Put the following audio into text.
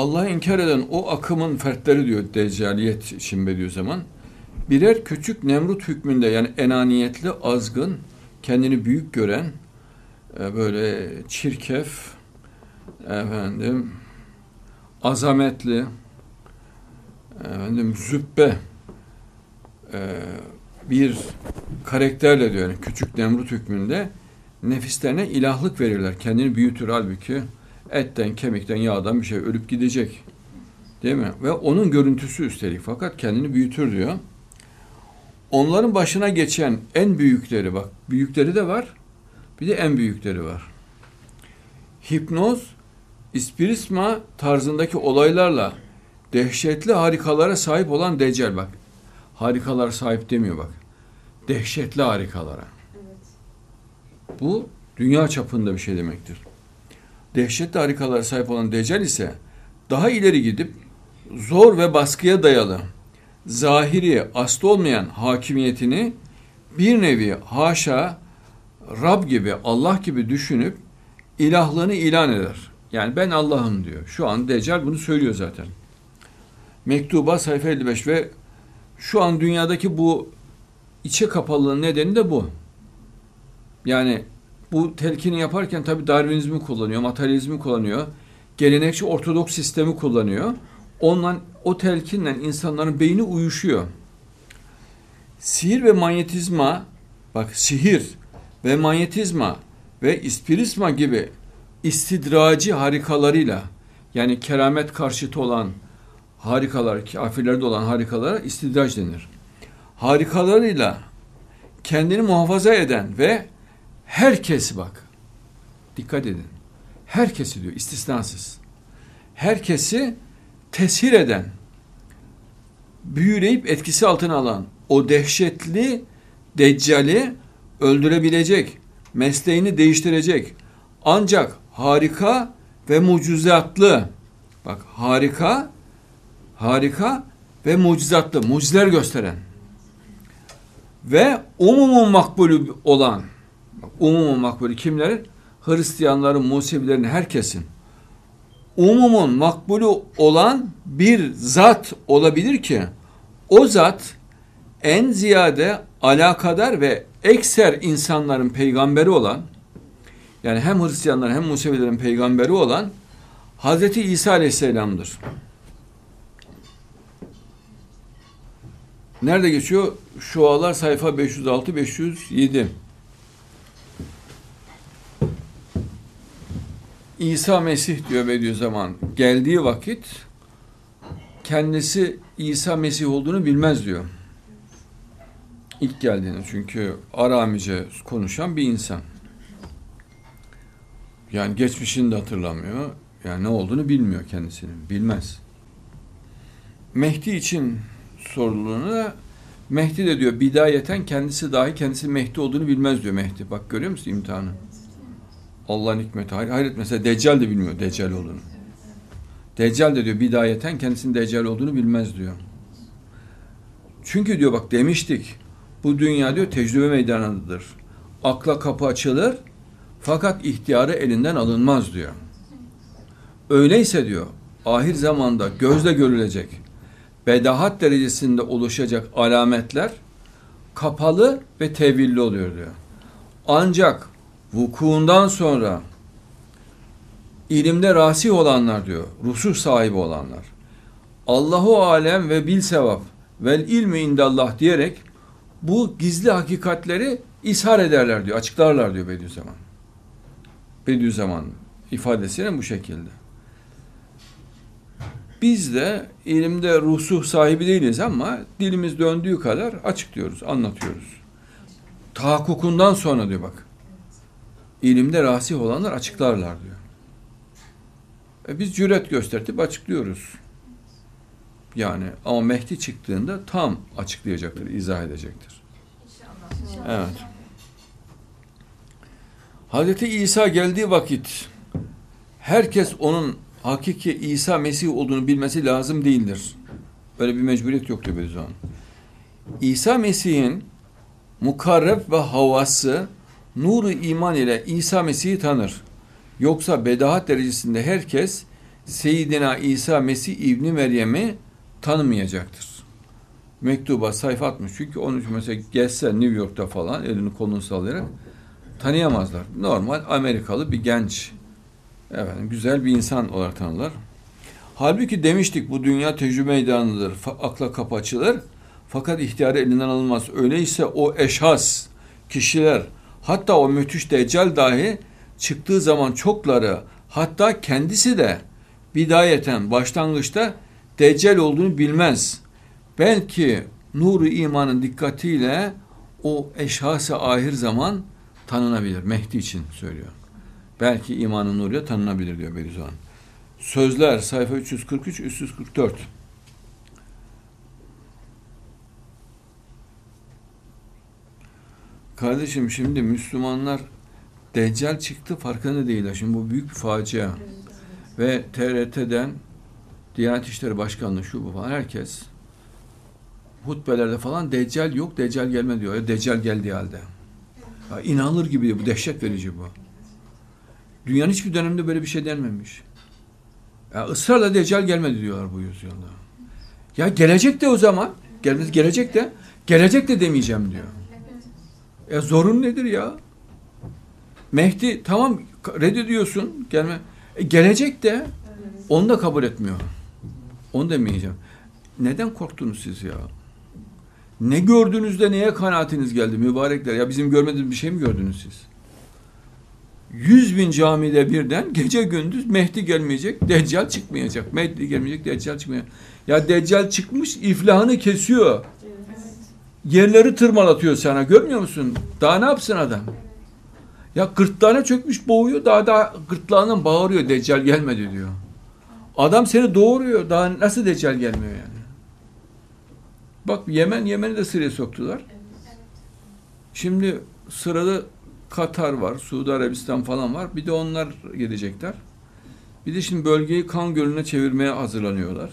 Allah'ı inkar eden o akımın fertleri diyor Deccaliyet şimdi zaman birer küçük Nemrut hükmünde yani enaniyetli, azgın, kendini büyük gören e, böyle çirkef efendim azametli efendim züppe e, bir karakterle diyor yani küçük Nemrut hükmünde nefislerine ilahlık verirler. Kendini büyütür halbuki etten, kemikten, yağdan bir şey ölüp gidecek. Değil mi? Ve onun görüntüsü üstelik fakat kendini büyütür diyor. Onların başına geçen en büyükleri bak, büyükleri de var. Bir de en büyükleri var. Hipnoz, ispirisma tarzındaki olaylarla dehşetli harikalara sahip olan Deccal bak. Harikalara sahip demiyor bak. Dehşetli harikalara. Bu dünya çapında bir şey demektir. Dehşetli harikalara sahip olan Deccal ise daha ileri gidip zor ve baskıya dayalı zahiri aslı olmayan hakimiyetini bir nevi haşa Rab gibi Allah gibi düşünüp ilahlığını ilan eder. Yani ben Allah'ım diyor. Şu an Deccal bunu söylüyor zaten. Mektuba sayfa 55 ve şu an dünyadaki bu içe kapalılığın nedeni de bu. Yani bu telkini yaparken tabi Darwinizmi kullanıyor, materyalizmi kullanıyor. Gelenekçi ortodoks sistemi kullanıyor. Ondan o telkinle insanların beyni uyuşuyor. Sihir ve manyetizma bak sihir ve manyetizma ve ispirisma gibi istidraci harikalarıyla yani keramet karşıtı olan harikalar, kafirlerde olan harikalara istidraç denir. Harikalarıyla kendini muhafaza eden ve herkesi bak, dikkat edin, herkesi diyor istisnasız, herkesi tesir eden, büyüleyip etkisi altına alan o dehşetli deccali öldürebilecek, mesleğini değiştirecek. Ancak harika ve mucizatlı, bak harika, harika ve mucizatlı, mucizeler gösteren ve umumun makbulü olan, umumun makbulü kimler? Hristiyanların, Musevilerin, herkesin umumun makbulü olan bir zat olabilir ki o zat en ziyade alakadar ve ekser insanların peygamberi olan yani hem Hristiyanların hem Musevilerin peygamberi olan Hazreti İsa Aleyhisselam'dır. Nerede geçiyor? Şualar sayfa 506-507. İsa Mesih diyor Bediüzzaman. Geldiği vakit kendisi İsa Mesih olduğunu bilmez diyor. İlk geldiğini çünkü Aramice konuşan bir insan. Yani geçmişini de hatırlamıyor. Yani ne olduğunu bilmiyor kendisinin. Bilmez. Mehdi için sorulduğunda Mehdi de diyor bidayeten kendisi dahi kendisi Mehdi olduğunu bilmez diyor Mehdi. Bak görüyor musun imtihanı? Allah'ın hikmeti. Hayret mesela Deccal de bilmiyor Deccal olduğunu. Deccal de diyor bidayeten kendisinin Deccal olduğunu bilmez diyor. Çünkü diyor bak demiştik bu dünya diyor tecrübe meydanıdır. Akla kapı açılır fakat ihtiyarı elinden alınmaz diyor. Öyleyse diyor ahir zamanda gözle görülecek bedahat derecesinde oluşacak alametler kapalı ve tevilli oluyor diyor. Ancak vukuundan sonra ilimde rasih olanlar diyor, rusuh sahibi olanlar. Allahu alem ve bil sevap vel ilmi indallah diyerek bu gizli hakikatleri ishar ederler diyor, açıklarlar diyor Bediüzzaman. Bediüzzaman ifadesine bu şekilde. Biz de ilimde rusuh sahibi değiliz ama dilimiz döndüğü kadar açıklıyoruz, anlatıyoruz. Tahakkukundan sonra diyor bak. İlimde rasih olanlar açıklarlar diyor. E biz cüret gösterip açıklıyoruz. Yani ama Mehdi çıktığında tam açıklayacaktır, izah edecektir. Evet. Hazreti İsa geldiği vakit herkes onun hakiki İsa Mesih olduğunu bilmesi lazım değildir. Böyle bir mecburiyet yoktur bir zaman. İsa Mesih'in mukarreb ve havası nuru iman ile İsa Mesih'i tanır. Yoksa bedahat derecesinde herkes Seyyidina İsa Mesih İbni Meryem'i tanımayacaktır. Mektuba sayfa atmış. Çünkü onun için mesela geçse New York'ta falan elini kolunu sallayarak tanıyamazlar. Normal Amerikalı bir genç efendim, güzel bir insan olarak tanırlar. Halbuki demiştik bu dünya tecrübe meydanıdır. Akla kapı açılır. Fakat ihtiyarı elinden alınmaz. Öyleyse o eşhas, kişiler, hatta o müthiş deccal dahi çıktığı zaman çokları, hatta kendisi de bidayeten, başlangıçta deccal olduğunu bilmez. Belki nuru imanın dikkatiyle o eşhası ahir zaman tanınabilir. Mehdi için söylüyor. Belki imanın nuruyla tanınabilir diyor Bediüzzaman. Sözler sayfa 343 344. Kardeşim şimdi Müslümanlar Deccal çıktı farkında değiller. Şimdi bu büyük bir facia. Ve TRT'den Diyanet İşleri Başkanlığı şu bu falan herkes hutbelerde falan Deccal yok, Deccal gelme diyor. Ya Deccal geldiği halde. Ya inanılır gibi bu dehşet verici bu. Dünyanın hiçbir döneminde böyle bir şey denmemiş. Ya ısrarla Deccal gelmedi diyorlar bu yüzyılda. Ya gelecek de o zaman. Gelmez gelecek de. Gelecek de demeyeceğim diyor. Ya zorun nedir ya? Mehdi tamam reddediyorsun gelme. E, gelecek de onu da kabul etmiyor. Onu demeyeceğim. Neden korktunuz siz ya? Ne gördüğünüzde neye kanaatiniz geldi mübarekler? Ya bizim görmediğimiz bir şey mi gördünüz siz? Yüz bin camide birden gece gündüz Mehdi gelmeyecek, Deccal çıkmayacak. Mehdi gelmeyecek, Deccal çıkmayacak. Ya Deccal çıkmış, iflahını kesiyor. Yerleri tırmalatıyor sana. Görmüyor musun? Daha ne yapsın adam? Ya gırtlağına çökmüş boğuyor. Daha da gırtlağından bağırıyor. Deccal gelmedi diyor. Adam seni doğuruyor. Daha nasıl Deccal gelmiyor yani? Bak Yemen, Yemen'i de sıraya soktular. Şimdi sırada Katar var, Suudi Arabistan falan var. Bir de onlar gelecekler. Bir de şimdi bölgeyi kan gölüne çevirmeye hazırlanıyorlar.